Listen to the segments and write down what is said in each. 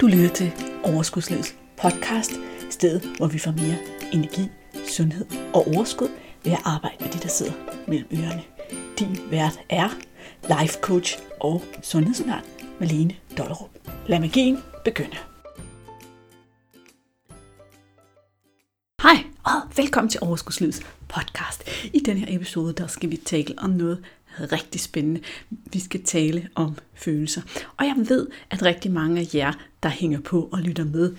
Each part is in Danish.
Du lytter til Overskudslivets podcast, stedet hvor vi får mere energi, sundhed og overskud ved at arbejde med de, der sidder mellem ørerne. Din vært er life coach og sundhedsundern Malene Dollerup. Lad magien begynde. Hej og velkommen til Overskudslivets podcast. I denne her episode, der skal vi tale om noget rigtig spændende. Vi skal tale om følelser. Og jeg ved, at rigtig mange af jer, der hænger på og lytter med,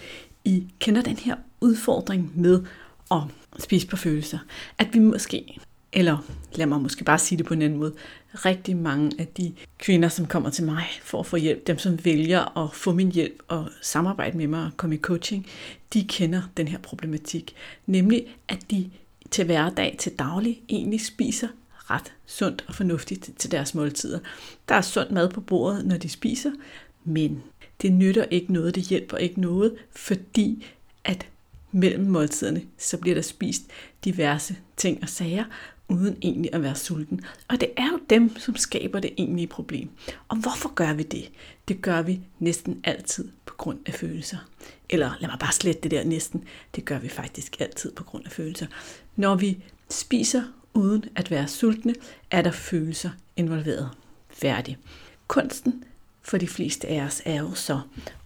I kender den her udfordring med at spise på følelser. At vi måske, eller lad mig måske bare sige det på en anden måde, rigtig mange af de kvinder, som kommer til mig for at få hjælp, dem som vælger at få min hjælp og samarbejde med mig og komme i coaching, de kender den her problematik. Nemlig, at de til hverdag, til daglig, egentlig spiser ret sundt og fornuftigt til deres måltider. Der er sund mad på bordet, når de spiser, men det nytter ikke noget, det hjælper ikke noget, fordi at mellem måltiderne, så bliver der spist diverse ting og sager, uden egentlig at være sulten. Og det er jo dem, som skaber det egentlige problem. Og hvorfor gør vi det? Det gør vi næsten altid på grund af følelser. Eller lad mig bare slette det der næsten. Det gør vi faktisk altid på grund af følelser. Når vi spiser uden at være sultne, er der følelser involveret. Færdig. Kunsten for de fleste af os er jo så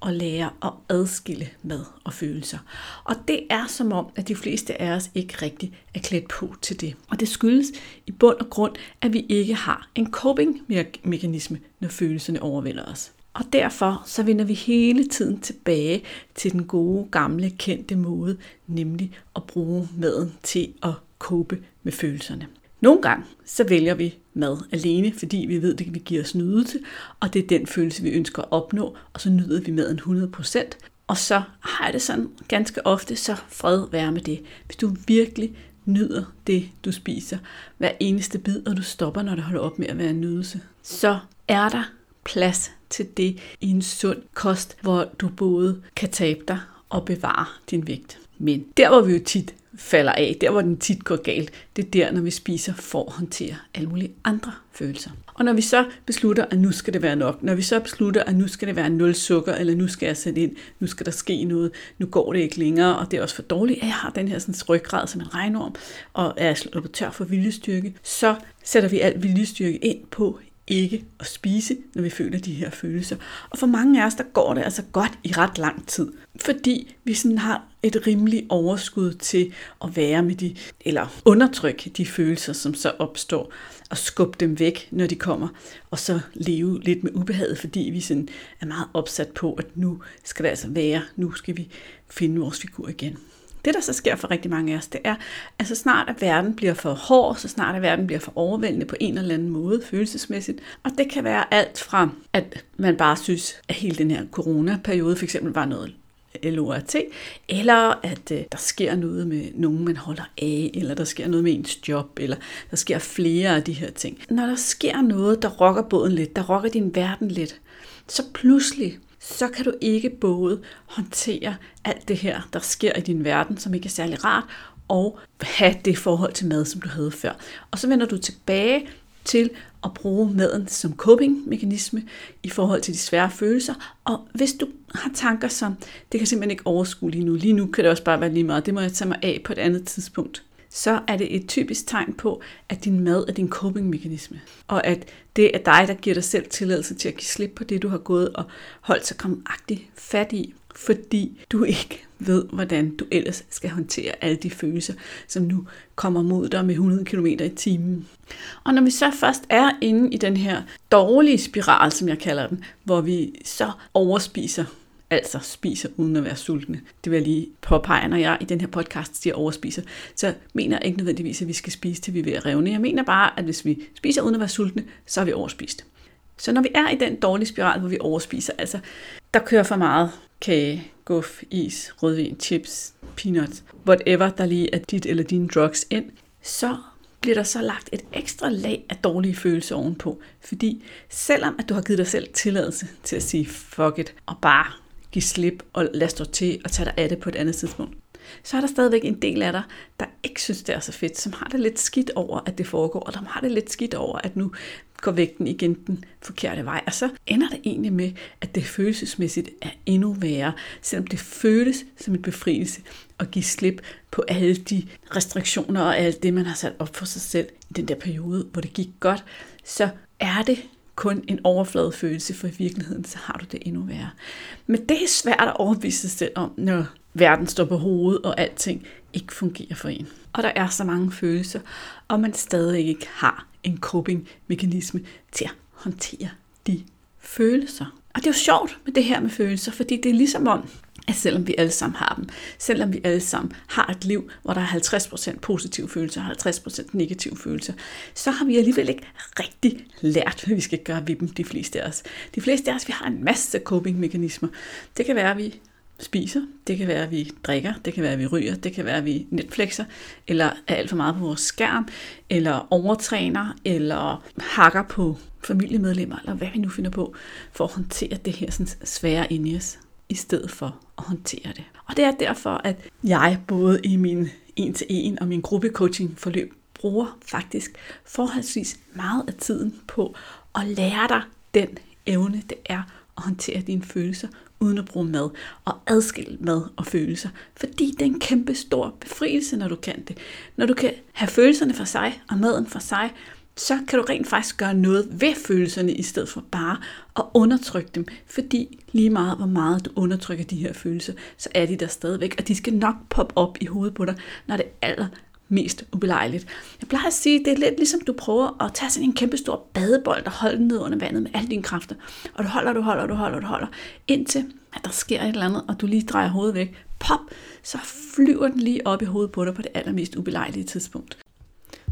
at lære at adskille mad og følelser. Og det er som om, at de fleste af os ikke rigtig er klædt på til det. Og det skyldes i bund og grund, at vi ikke har en coping-mekanisme, når følelserne overvælder os. Og derfor så vender vi hele tiden tilbage til den gode, gamle, kendte måde, nemlig at bruge maden til at kope med følelserne. Nogle gange så vælger vi mad alene, fordi vi ved, det vi give os nydelse, og det er den følelse, vi ønsker at opnå, og så nyder vi maden 100%. Og så har jeg det sådan ganske ofte, så fred være med det. Hvis du virkelig nyder det, du spiser, hver eneste bid, og du stopper, når det holder op med at være en nydelse, så er der plads til det i en sund kost, hvor du både kan tabe dig og bevare din vægt. Men der, hvor vi jo tit falder af, der hvor den tit går galt, det er der, når vi spiser for at håndtere alle mulige andre følelser. Og når vi så beslutter, at nu skal det være nok, når vi så beslutter, at nu skal det være nul sukker, eller nu skal jeg sætte ind, nu skal der ske noget, nu går det ikke længere, og det er også for dårligt, at jeg har den her sådan, ryggrad som en regnorm, og er sluppet tør for viljestyrke, så sætter vi al viljestyrke ind på ikke at spise, når vi føler de her følelser. Og for mange af os, der går det altså godt i ret lang tid, fordi vi sådan har et rimeligt overskud til at være med de, eller undertrykke de følelser, som så opstår, og skubbe dem væk, når de kommer, og så leve lidt med ubehaget, fordi vi sådan er meget opsat på, at nu skal det altså være, nu skal vi finde vores figur igen. Det, der så sker for rigtig mange af os, det er, at så snart at verden bliver for hård, så snart at verden bliver for overvældende på en eller anden måde følelsesmæssigt, og det kan være alt fra, at man bare synes, at hele den her coronaperiode for eksempel var noget LORT, eller at øh, der sker noget med nogen, man holder af, eller der sker noget med ens job, eller der sker flere af de her ting. Når der sker noget, der rokker båden lidt, der rokker din verden lidt, så pludselig så kan du ikke både håndtere alt det her, der sker i din verden, som ikke er særlig rart, og have det forhold til mad, som du havde før. Og så vender du tilbage til at bruge maden som coping-mekanisme i forhold til de svære følelser. Og hvis du har tanker som, det kan simpelthen ikke overskue lige nu, lige nu kan det også bare være lige meget, det må jeg tage mig af på et andet tidspunkt, så er det et typisk tegn på, at din mad er din coping-mekanisme. Og at det er dig, der giver dig selv tilladelse til at give slip på det, du har gået og holdt så kramagtigt fat i, fordi du ikke ved, hvordan du ellers skal håndtere alle de følelser, som nu kommer mod dig med 100 km i timen. Og når vi så først er inde i den her dårlige spiral, som jeg kalder den, hvor vi så overspiser altså spiser uden at være sultne. Det vil jeg lige påpege, når jeg i den her podcast siger overspiser. Så mener jeg ikke nødvendigvis, at vi skal spise til vi er ved at revne. Jeg mener bare, at hvis vi spiser uden at være sultne, så er vi overspist. Så når vi er i den dårlige spiral, hvor vi overspiser, altså der kører for meget kage, guf, is, rødvin, chips, peanuts, whatever der lige er dit eller dine drugs ind, så bliver der så lagt et ekstra lag af dårlige følelser ovenpå. Fordi selvom at du har givet dig selv tilladelse til at sige fuck it, og bare give slip og lade stå til og tage dig af det på et andet tidspunkt, så er der stadigvæk en del af dig, der ikke synes, det er så fedt, som har det lidt skidt over, at det foregår, og der har det lidt skidt over, at nu går vægten igen den forkerte vej. Og så ender det egentlig med, at det følelsesmæssigt er endnu værre, selvom det føles som en befrielse at give slip på alle de restriktioner og alt det, man har sat op for sig selv i den der periode, hvor det gik godt, så er det kun en overfladefølelse, for i virkeligheden så har du det endnu værre. Men det er svært at overbevise sig selv om, når verden står på hovedet, og alting ikke fungerer for en. Og der er så mange følelser, og man stadig ikke har en coping-mekanisme til at håndtere de følelser. Og det er jo sjovt med det her med følelser, fordi det er ligesom om, at selvom vi alle sammen har dem, selvom vi alle sammen har et liv, hvor der er 50% positive følelser og 50% negative følelser, så har vi alligevel ikke rigtig lært, hvad vi skal gøre ved dem, de fleste af os. De fleste af os, vi har en masse coping-mekanismer. Det kan være, at vi spiser, det kan være, at vi drikker, det kan være, at vi ryger, det kan være, at vi Netflixer, eller er alt for meget på vores skærm, eller overtræner, eller hakker på familiemedlemmer, eller hvad vi nu finder på, for at håndtere det her sådan svære inde i os, i stedet for at håndtere det. Og det er derfor, at jeg både i min en-til-en og min gruppecoaching forløb bruger faktisk forholdsvis meget af tiden på at lære dig den evne, det er at håndtere dine følelser, uden at bruge mad, og adskille mad og følelser. Fordi det er en kæmpe stor befrielse, når du kan det. Når du kan have følelserne for sig og maden for sig, så kan du rent faktisk gøre noget ved følelserne, i stedet for bare at undertrykke dem. Fordi lige meget, hvor meget du undertrykker de her følelser, så er de der stadigvæk, og de skal nok poppe op i hovedet på dig, når det aller mest ubelejligt. Jeg plejer at sige, det er lidt ligesom du prøver at tage sådan en kæmpe stor badebold og holde den ned under vandet med alle dine kræfter. Og du holder, du holder, du holder, du holder, indtil at der sker et eller andet, og du lige drejer hovedet væk. Pop, så flyver den lige op i hovedet på dig på det allermest ubelejlige tidspunkt.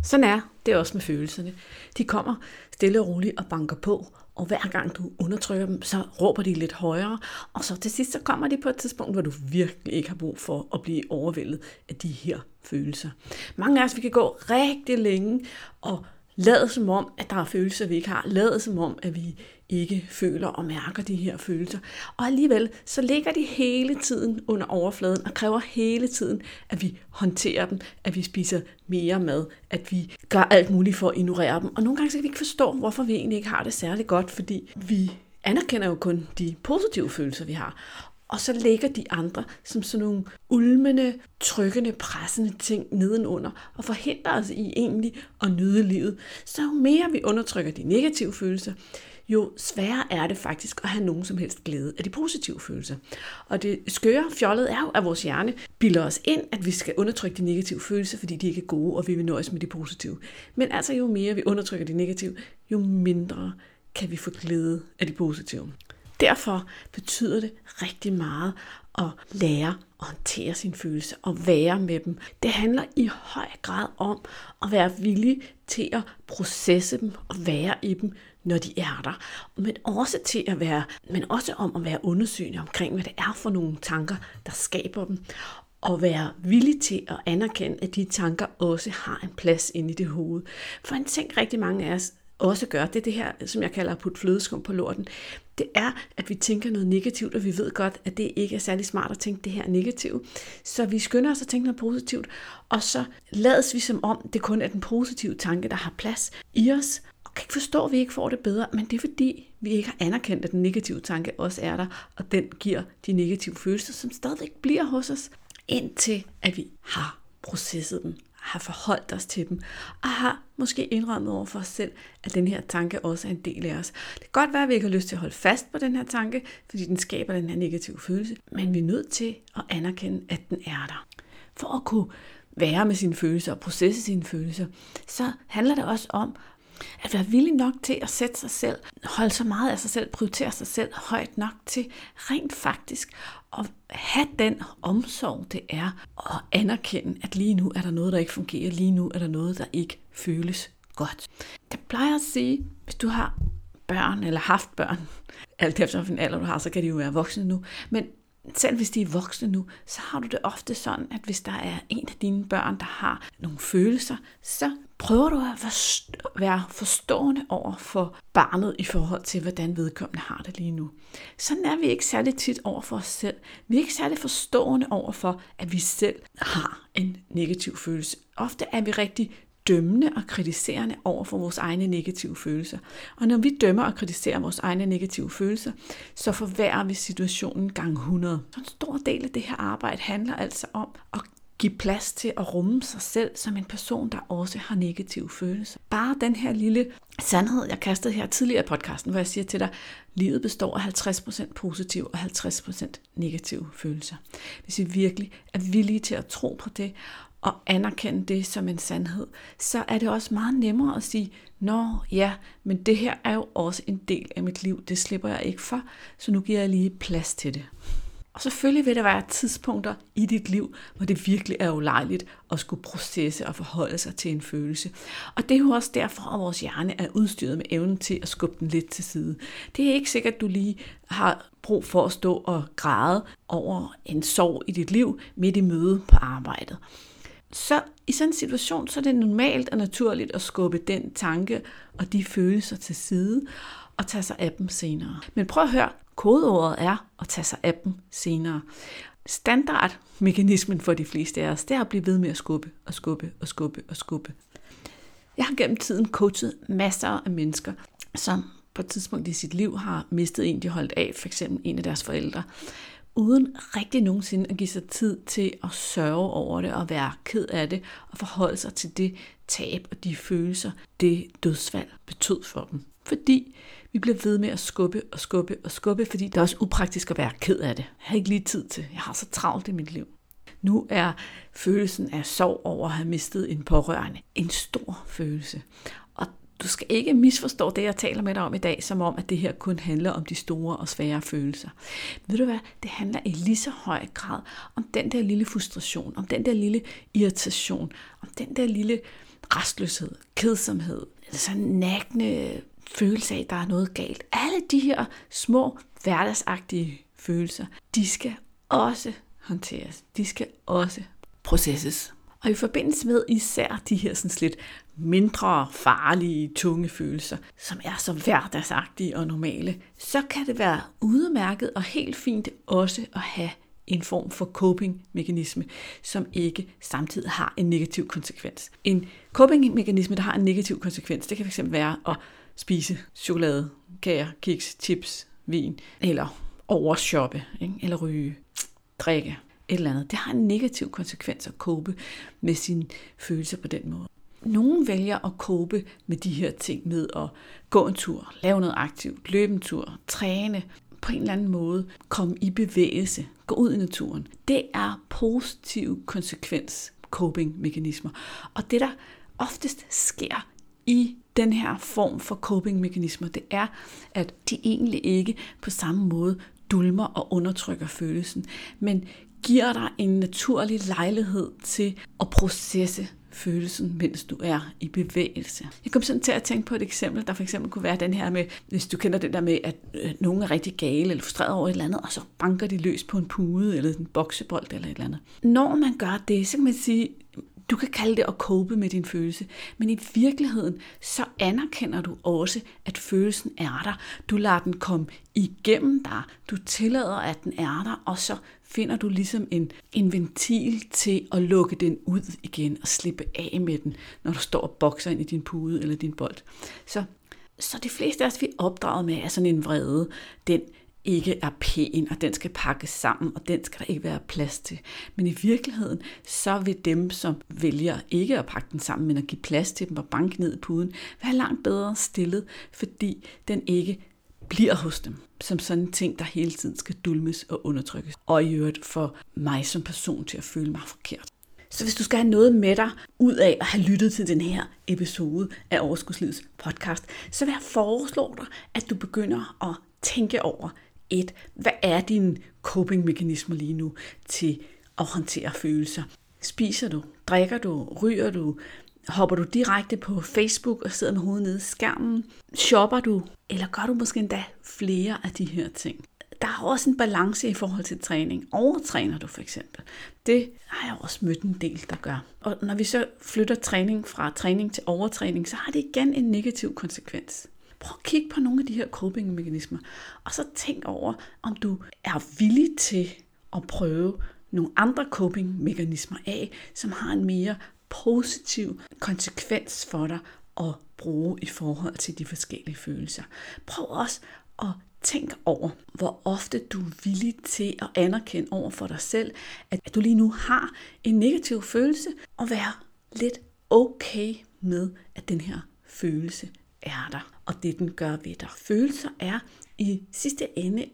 Sådan er det også med følelserne. De kommer stille og roligt og banker på, og hver gang du undertrykker dem, så råber de lidt højere, og så til sidst så kommer de på et tidspunkt, hvor du virkelig ikke har brug for at blive overvældet af de her følelser. Mange af os, vi kan gå rigtig længe og lade som om, at der er følelser, vi ikke har. Lade som om, at vi ikke føler og mærker de her følelser. Og alligevel, så ligger de hele tiden under overfladen og kræver hele tiden, at vi håndterer dem, at vi spiser mere mad, at vi gør alt muligt for at ignorere dem. Og nogle gange så kan vi ikke forstå, hvorfor vi egentlig ikke har det særlig godt, fordi vi anerkender jo kun de positive følelser, vi har. Og så ligger de andre som sådan nogle ulmende, trykkende, pressende ting nedenunder og forhindrer os i egentlig at nyde livet. Så jo mere vi undertrykker de negative følelser, jo sværere er det faktisk at have nogen som helst glæde af de positive følelser. Og det skøre fjollet er jo, at vores hjerne bilder os ind, at vi skal undertrykke de negative følelser, fordi de ikke er gode, og vi vil nøjes med de positive. Men altså jo mere vi undertrykker de negative, jo mindre kan vi få glæde af de positive. Derfor betyder det rigtig meget at lære at håndtere sine følelser og være med dem. Det handler i høj grad om at være villig til at processe dem og være i dem, når de er der. Men også til at være, men også om at være undersøgende omkring, hvad det er for nogle tanker, der skaber dem. Og være villig til at anerkende, at de tanker også har en plads inde i det hoved. For en ting rigtig mange af os også gør, det er det her, som jeg kalder at putte flødeskum på lorten. Det er, at vi tænker noget negativt, og vi ved godt, at det ikke er særlig smart at tænke det her negativt. Så vi skynder os at tænke noget positivt, og så lades vi som om, det kun er den positive tanke, der har plads i os, og kan ikke forstå, at vi ikke får det bedre, men det er fordi, vi ikke har anerkendt, at den negative tanke også er der, og den giver de negative følelser, som stadigvæk bliver hos os, indtil at vi har processet dem har forholdt os til dem, og har måske indrømmet over for os selv, at den her tanke også er en del af os. Det kan godt være, at vi ikke har lyst til at holde fast på den her tanke, fordi den skaber den her negative følelse, men vi er nødt til at anerkende, at den er der. For at kunne være med sine følelser og processe sine følelser, så handler det også om at være villig nok til at sætte sig selv, holde så meget af sig selv, prioritere sig selv højt nok til rent faktisk at have den omsorg, det er at anerkende, at lige nu er der noget, der ikke fungerer, lige nu er der noget, der ikke føles godt. Jeg plejer at sige, hvis du har børn eller haft børn, alt efter hvilken alder du har, så kan de jo være voksne nu, men selv hvis de er voksne nu, så har du det ofte sådan, at hvis der er en af dine børn, der har nogle følelser, så prøver du at være forstående over for barnet i forhold til, hvordan vedkommende har det lige nu. Sådan er vi ikke særlig tit over for os selv. Vi er ikke særlig forstående over for, at vi selv har en negativ følelse. Ofte er vi rigtig dømmende og kritiserende over for vores egne negative følelser. Og når vi dømmer og kritiserer vores egne negative følelser, så forværrer vi situationen gang 100. Så en stor del af det her arbejde handler altså om at give plads til at rumme sig selv som en person, der også har negative følelser. Bare den her lille sandhed, jeg kastede her tidligere i podcasten, hvor jeg siger til dig, livet består af 50% positive og 50% negative følelser. Hvis vi virkelig er villige til at tro på det, og anerkende det som en sandhed, så er det også meget nemmere at sige, Nå ja, men det her er jo også en del af mit liv, det slipper jeg ikke for, så nu giver jeg lige plads til det. Og selvfølgelig vil der være tidspunkter i dit liv, hvor det virkelig er ulejligt at skulle processe og forholde sig til en følelse. Og det er jo også derfor, at vores hjerne er udstyret med evnen til at skubbe den lidt til side. Det er ikke sikkert, at du lige har brug for at stå og græde over en sorg i dit liv midt i møde på arbejdet. Så i sådan en situation, så er det normalt og naturligt at skubbe den tanke og de følelser til side og tage sig af dem senere. Men prøv at høre, kodeordet er at tage sig af dem senere. Standardmekanismen for de fleste af os, det er at blive ved med at skubbe og skubbe og skubbe og skubbe. Jeg har gennem tiden coachet masser af mennesker, som på et tidspunkt i sit liv har mistet en, de holdt af, for eksempel en af deres forældre, uden rigtig nogensinde at give sig tid til at sørge over det og være ked af det og forholde sig til det tab og de følelser, det dødsfald betød for dem. Fordi vi bliver ved med at skubbe og skubbe og skubbe, fordi det er også upraktisk at være ked af det. Jeg har ikke lige tid til. Jeg har så travlt i mit liv. Nu er følelsen af sorg over at have mistet en pårørende en stor følelse. Og du skal ikke misforstå det, jeg taler med dig om i dag, som om, at det her kun handler om de store og svære følelser. Ved du hvad? Det handler i lige så høj grad om den der lille frustration, om den der lille irritation, om den der lille restløshed, kedsomhed, sådan nagne følelse af, at der er noget galt. Alle de her små hverdagsagtige følelser, de skal også håndteres. De skal også processes. Og i forbindelse med især de her sådan lidt mindre farlige, tunge følelser, som er så hverdagsagtige og normale, så kan det være udmærket og helt fint også at have en form for coping-mekanisme, som ikke samtidig har en negativ konsekvens. En coping-mekanisme, der har en negativ konsekvens, det kan fx være at spise chokolade, kager, kiks, chips, vin, eller overshoppe, ikke? eller ryge, drikke, et eller andet. Det har en negativ konsekvens at kåbe med sine følelser på den måde. Nogle vælger at kåbe med de her ting med at gå en tur, lave noget aktivt, løbe en tur, træne, på en eller anden måde komme i bevægelse, gå ud i naturen. Det er positive konsekvens coping-mekanismer. Og det, der oftest sker i den her form for coping-mekanismer, det er, at de egentlig ikke på samme måde dulmer og undertrykker følelsen, men giver dig en naturlig lejlighed til at processe følelsen, mens du er i bevægelse. Jeg kom sådan til at tænke på et eksempel, der for eksempel kunne være den her med, hvis du kender det der med, at øh, nogen er rigtig gale eller frustreret over et eller andet, og så banker de løs på en pude eller en boksebold eller et eller andet. Når man gør det, så kan man sige, du kan kalde det at cope med din følelse, men i virkeligheden så anerkender du også, at følelsen er der. Du lader den komme igennem dig. Du tillader, at den er der, og så finder du ligesom en, en ventil til at lukke den ud igen og slippe af med den, når du står og bokser ind i din pude eller din bold. Så, så de fleste af os, vi er opdraget med, er sådan en vrede, den ikke er pæn, og den skal pakkes sammen, og den skal der ikke være plads til. Men i virkeligheden, så vil dem, som vælger ikke at pakke den sammen, men at give plads til dem og banke ned i puden, være langt bedre stillet, fordi den ikke bliver hos dem som sådan en ting, der hele tiden skal dulmes og undertrykkes. Og i øvrigt for mig som person til at føle mig forkert. Så hvis du skal have noget med dig ud af at have lyttet til den her episode af Overskudslivets podcast, så vil jeg foreslå dig, at du begynder at tænke over 1. hvad er dine copingmekanismer lige nu til at håndtere følelser? Spiser du? Drikker du? Ryger du? Hopper du direkte på Facebook og sidder med hovedet nede i skærmen? Shopper du? Eller gør du måske endda flere af de her ting? Der er også en balance i forhold til træning. Overtræner du for eksempel? Det har jeg også mødt en del, der gør. Og når vi så flytter træning fra træning til overtræning, så har det igen en negativ konsekvens. Prøv at kigge på nogle af de her coping-mekanismer, og så tænk over, om du er villig til at prøve nogle andre coping-mekanismer af, som har en mere positiv konsekvens for dig at bruge i forhold til de forskellige følelser. Prøv også at tænke over, hvor ofte du er villig til at anerkende over for dig selv, at du lige nu har en negativ følelse, og være lidt okay med, at den her følelse er der, og det den gør ved dig. Følelser er i sidste ende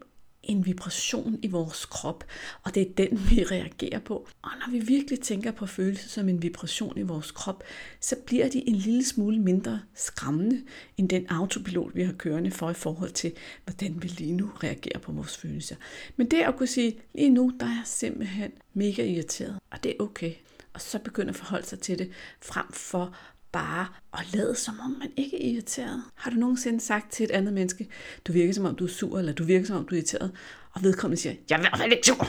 en vibration i vores krop, og det er den, vi reagerer på. Og når vi virkelig tænker på følelser som en vibration i vores krop, så bliver de en lille smule mindre skræmmende end den autopilot, vi har kørende for i forhold til, hvordan vi lige nu reagerer på vores følelser. Men det at kunne sige, lige nu der er jeg simpelthen mega irriteret, og det er okay. Og så begynder at forholde sig til det, frem for bare at lade som om man ikke er irriteret. Har du nogensinde sagt til et andet menneske, du virker som om du er sur, eller du virker som om du er irriteret, og vedkommende siger, jeg er i hvert fald ikke sur.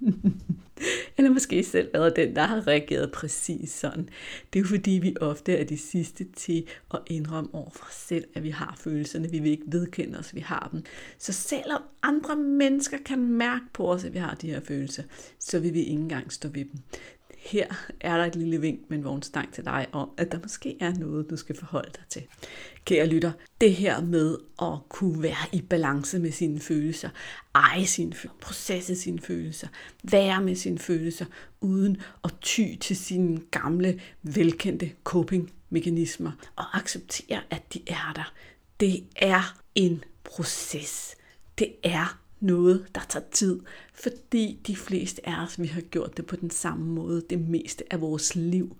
eller måske selv været den, der har reageret præcis sådan. Det er jo fordi, vi ofte er de sidste til at indrømme over for os selv, at vi har følelserne. Vi vil ikke vedkende os, at vi har dem. Så selvom andre mennesker kan mærke på os, at vi har de her følelser, så vil vi ikke engang stå ved dem her er der et lille vink med en vognstang til dig om, at der måske er noget, du skal forholde dig til. Kære lytter, det her med at kunne være i balance med sine følelser, eje sine følelser, processe sine følelser, være med sine følelser, uden at ty til sine gamle, velkendte coping-mekanismer, og acceptere, at de er der. Det er en proces. Det er noget, der tager tid, fordi de fleste af os, vi har gjort det på den samme måde det meste af vores liv.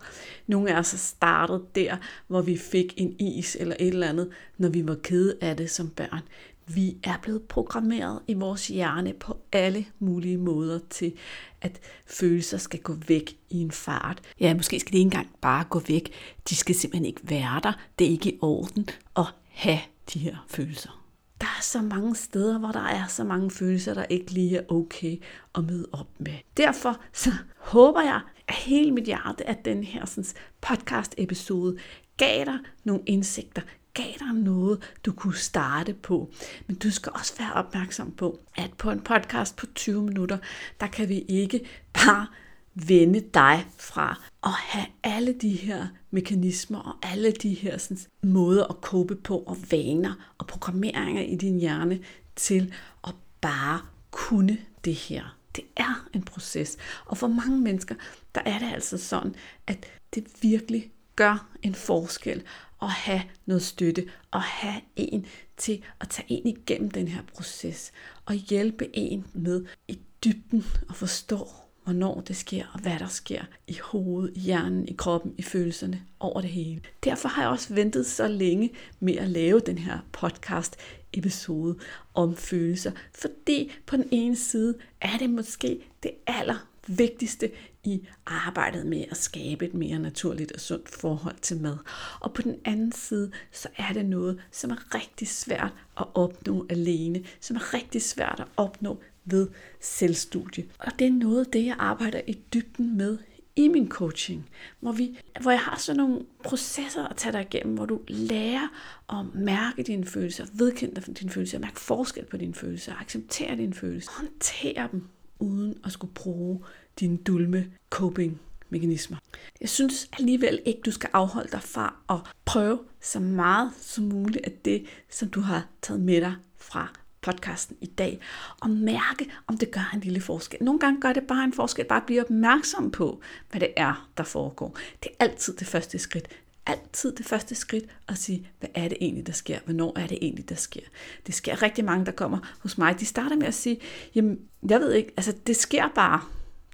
Nogle af os har startet der, hvor vi fik en is eller et eller andet, når vi var kede af det som børn. Vi er blevet programmeret i vores hjerne på alle mulige måder til, at følelser skal gå væk i en fart. Ja, måske skal de ikke engang bare gå væk. De skal simpelthen ikke være der. Det er ikke i orden at have de her følelser der er så mange steder, hvor der er så mange følelser, der ikke lige er okay at møde op med. Derfor så håber jeg af hele mit hjerte, at den her podcast episode gav dig nogle indsigter, gav dig noget, du kunne starte på. Men du skal også være opmærksom på, at på en podcast på 20 minutter, der kan vi ikke bare vende dig fra at have alle de her mekanismer og alle de her sådan, måder at kåbe på og vaner og programmeringer i din hjerne til at bare kunne det her. Det er en proces. Og for mange mennesker, der er det altså sådan, at det virkelig gør en forskel at have noget støtte og have en til at tage en igennem den her proces og hjælpe en med i dybden at forstå, hvornår det sker, og hvad der sker i hovedet, i hjernen, i kroppen, i følelserne, over det hele. Derfor har jeg også ventet så længe med at lave den her podcast episode om følelser, fordi på den ene side er det måske det aller vigtigste i arbejdet med at skabe et mere naturligt og sundt forhold til mad. Og på den anden side, så er det noget, som er rigtig svært at opnå alene, som er rigtig svært at opnå ved selvstudie. Og det er noget af det, jeg arbejder i dybden med i min coaching, hvor, vi, hvor jeg har sådan nogle processer at tage dig igennem, hvor du lærer at mærke dine følelser, vedkende dine følelser, mærke forskel på dine følelser, acceptere dine følelser, håndtere dem, uden at skulle bruge dine dulme coping mekanismer. Jeg synes alligevel ikke, du skal afholde dig fra at prøve så meget som muligt af det, som du har taget med dig fra podcasten i dag, og mærke, om det gør en lille forskel. Nogle gange gør det bare en forskel, bare at blive opmærksom på, hvad det er, der foregår. Det er altid det første skridt. Altid det første skridt at sige, hvad er det egentlig, der sker? Hvornår er det egentlig, der sker? Det sker rigtig mange, der kommer hos mig. De starter med at sige, jamen, jeg ved ikke, altså det sker bare.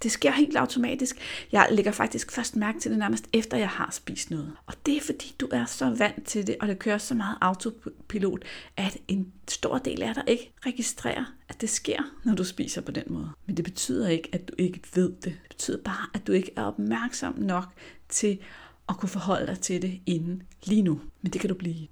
Det sker helt automatisk. Jeg lægger faktisk først mærke til det nærmest efter jeg har spist noget. Og det er fordi du er så vant til det, og det kører så meget autopilot, at en stor del af dig ikke registrerer, at det sker, når du spiser på den måde. Men det betyder ikke, at du ikke ved det. Det betyder bare, at du ikke er opmærksom nok til at kunne forholde dig til det inden lige nu. Men det kan du blive.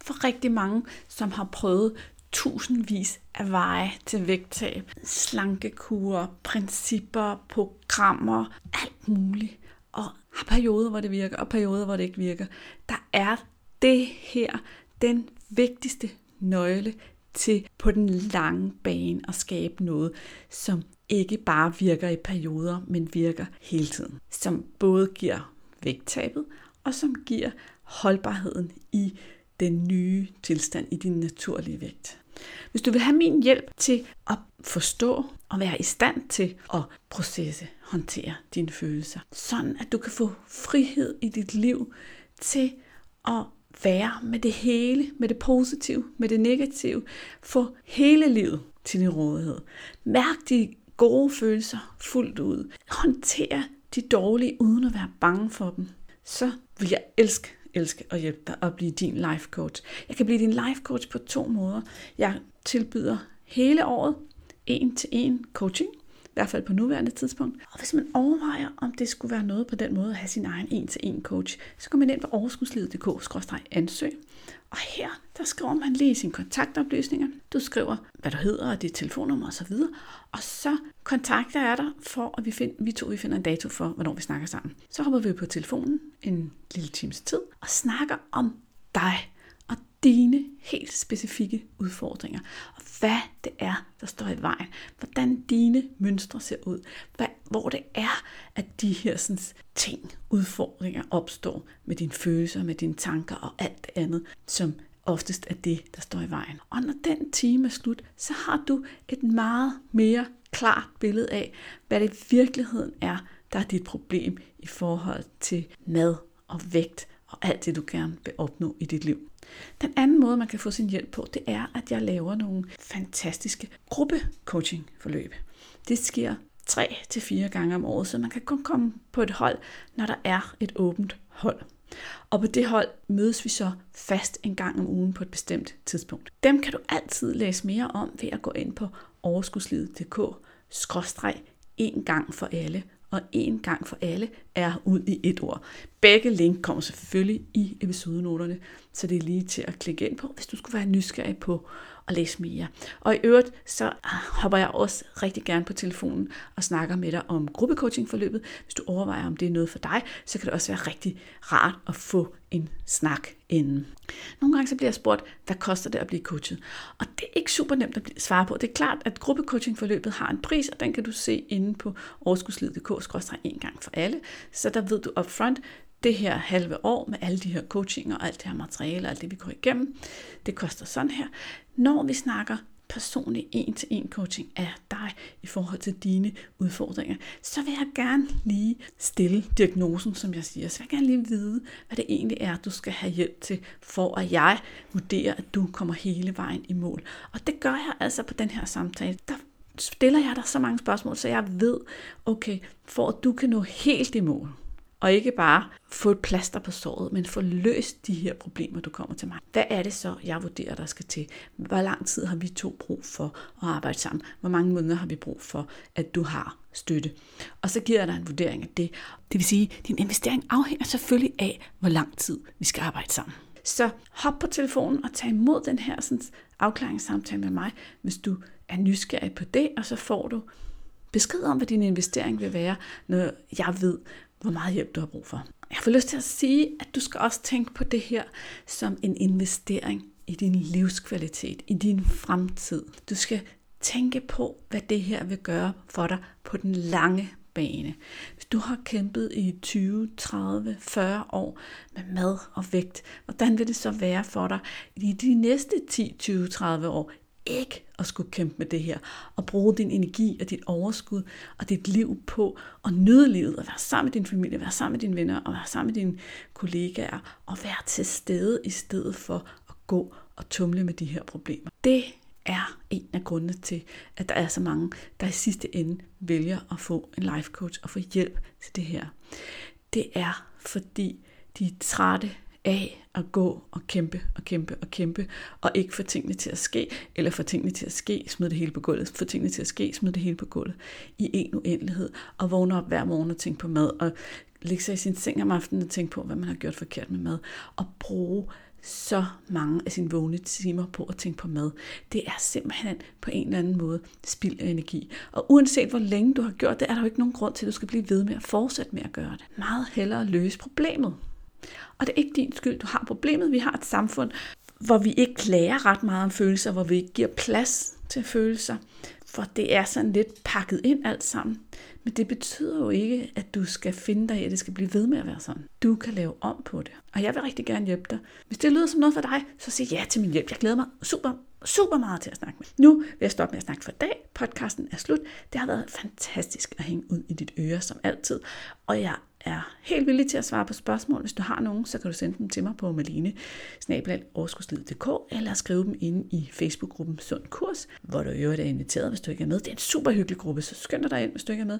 For rigtig mange, som har prøvet tusindvis af veje til vægttab, Slankekurer, principper, programmer, alt muligt. Og har perioder, hvor det virker, og perioder, hvor det ikke virker. Der er det her den vigtigste nøgle til på den lange bane at skabe noget, som ikke bare virker i perioder, men virker hele tiden. Som både giver vægttabet, og som giver holdbarheden i den nye tilstand, i din naturlige vægt. Hvis du vil have min hjælp til at forstå og være i stand til at processe, håndtere dine følelser, sådan at du kan få frihed i dit liv til at være med det hele, med det positive, med det negative, få hele livet til din rådighed. Mærk de gode følelser fuldt ud. Håndter de dårlige, uden at være bange for dem. Så vil jeg elske elske at hjælpe dig at blive din life coach. Jeg kan blive din life coach på to måder. Jeg tilbyder hele året en til en coaching, i hvert fald på nuværende tidspunkt. Og hvis man overvejer, om det skulle være noget på den måde at have sin egen en til en coach, så går man ind på overskudslivet.dk-ansøg. Og her, der skriver man lige sine kontaktoplysninger. Du skriver, hvad du hedder og dit telefonnummer osv. Og så kontakter jeg dig for, at vi, find, vi to vi finder en dato for, hvornår vi snakker sammen. Så hopper vi på telefonen en lille times tid og snakker om dig dine helt specifikke udfordringer. Og hvad det er, der står i vejen. Hvordan dine mønstre ser ud. Hvad, hvor det er, at de her sådan, ting, udfordringer opstår med dine følelser, med dine tanker og alt det andet, som oftest er det, der står i vejen. Og når den time er slut, så har du et meget mere klart billede af, hvad det i virkeligheden er, der er dit problem i forhold til mad og vægt og alt det, du gerne vil opnå i dit liv. Den anden måde, man kan få sin hjælp på, det er, at jeg laver nogle fantastiske gruppe-coaching-forløb. Det sker tre til fire gange om året, så man kan kun komme på et hold, når der er et åbent hold. Og på det hold mødes vi så fast en gang om ugen på et bestemt tidspunkt. Dem kan du altid læse mere om ved at gå ind på overskudslivet.dk en gang for alle og en gang for alle er ud i et ord. Begge link kommer selvfølgelig i episodenoterne, så det er lige til at klikke ind på, hvis du skulle være nysgerrig på at læse mere. Og i øvrigt, så ah, hopper jeg også rigtig gerne på telefonen og snakker med dig om gruppecoachingforløbet. Hvis du overvejer, om det er noget for dig, så kan det også være rigtig rart at få en snak inden. Nogle gange så bliver jeg spurgt, hvad koster det at blive coachet? Og det er ikke super nemt at svare på. Det er klart, at gruppecoachingforløbet har en pris, og den kan du se inde på overskudslivet.dk-en gang for alle. Så der ved du upfront, det her halve år med alle de her coachinger og alt det her materiale og alt det, vi går igennem, det koster sådan her. Når vi snakker personlig en-til-en coaching af dig i forhold til dine udfordringer, så vil jeg gerne lige stille diagnosen, som jeg siger. Så vil jeg gerne lige vide, hvad det egentlig er, du skal have hjælp til, for at jeg vurderer, at du kommer hele vejen i mål. Og det gør jeg altså på den her samtale. Der stiller jeg dig så mange spørgsmål, så jeg ved, okay, for at du kan nå helt i mål, og ikke bare få et plaster på såret, men få løst de her problemer, du kommer til mig. Hvad er det så, jeg vurderer, der skal til? Hvor lang tid har vi to brug for at arbejde sammen? Hvor mange måneder har vi brug for, at du har støtte? Og så giver jeg dig en vurdering af det. Det vil sige, at din investering afhænger selvfølgelig af, hvor lang tid vi skal arbejde sammen. Så hop på telefonen og tag imod den her sådan, afklaringssamtale med mig, hvis du er nysgerrig på det, og så får du besked om, hvad din investering vil være, når jeg ved, hvor meget hjælp du har brug for. Jeg får lyst til at sige, at du skal også tænke på det her som en investering i din livskvalitet, i din fremtid. Du skal tænke på, hvad det her vil gøre for dig på den lange bane. Hvis du har kæmpet i 20, 30, 40 år med mad og vægt, hvordan vil det så være for dig i de næste 10, 20, 30 år ikke at skulle kæmpe med det her, og bruge din energi og dit overskud og dit liv på at nyde livet, og være sammen med din familie, være sammen med dine venner, og være sammen med dine kollegaer, og være til stede i stedet for at gå og tumle med de her problemer. Det er en af grundene til, at der er så mange, der i sidste ende vælger at få en life coach og få hjælp til det her. Det er fordi, de er trætte af at gå og kæmpe og kæmpe og kæmpe, og ikke få tingene til at ske, eller få tingene til at ske, smid det hele på gulvet, få tingene til at ske, smid det hele på gulvet, i en uendelighed, og vågne op hver morgen og tænke på mad, og ligge sig i sin seng om aftenen og tænke på, hvad man har gjort forkert med mad, og bruge så mange af sine vågne timer på at tænke på mad. Det er simpelthen på en eller anden måde spild af energi. Og uanset hvor længe du har gjort det, er der jo ikke nogen grund til, at du skal blive ved med at fortsætte med at gøre det. Meget hellere løse problemet. Og det er ikke din skyld, du har problemet. Vi har et samfund, hvor vi ikke lærer ret meget om følelser, hvor vi ikke giver plads til følelser, for det er sådan lidt pakket ind alt sammen. Men det betyder jo ikke, at du skal finde dig i, at det skal blive ved med at være sådan. Du kan lave om på det. Og jeg vil rigtig gerne hjælpe dig. Hvis det lyder som noget for dig, så sig ja til min hjælp. Jeg glæder mig super, super meget til at snakke med. Nu vil jeg stoppe med at snakke for i dag. Podcasten er slut. Det har været fantastisk at hænge ud i dit øre som altid. Og jeg er helt villig til at svare på spørgsmål. Hvis du har nogen, så kan du sende dem til mig på malene eller skrive dem inde i Facebook-gruppen Sund Kurs, hvor du i øvrigt er inviteret, hvis du ikke er med. Det er en super hyggelig gruppe, så skynd dig ind, hvis du ikke er med.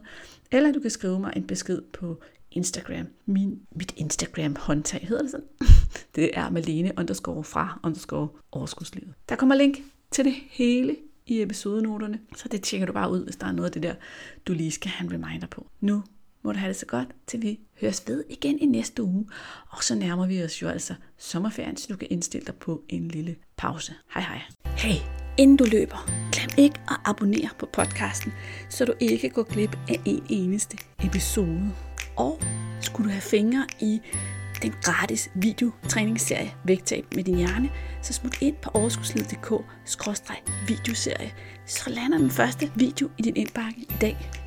Eller du kan skrive mig en besked på Instagram. Min, mit Instagram-håndtag hedder det sådan. Det er Malene underscore fra underscore overskudslivet. Der kommer link til det hele i episodenoterne, så det tjekker du bare ud, hvis der er noget af det der, du lige skal have en reminder på. Nu må du have det så godt, til vi høres ved igen i næste uge. Og så nærmer vi os jo altså sommerferien, så du kan indstille dig på en lille pause. Hej hej. Hey, inden du løber, glem ikke at abonnere på podcasten, så du ikke går glip af en eneste episode. Og skulle du have fingre i den gratis videotræningsserie Vægtab med din hjerne, så smut ind på overskudslivet.dk-videoserie, så lander den første video i din indbakke i dag.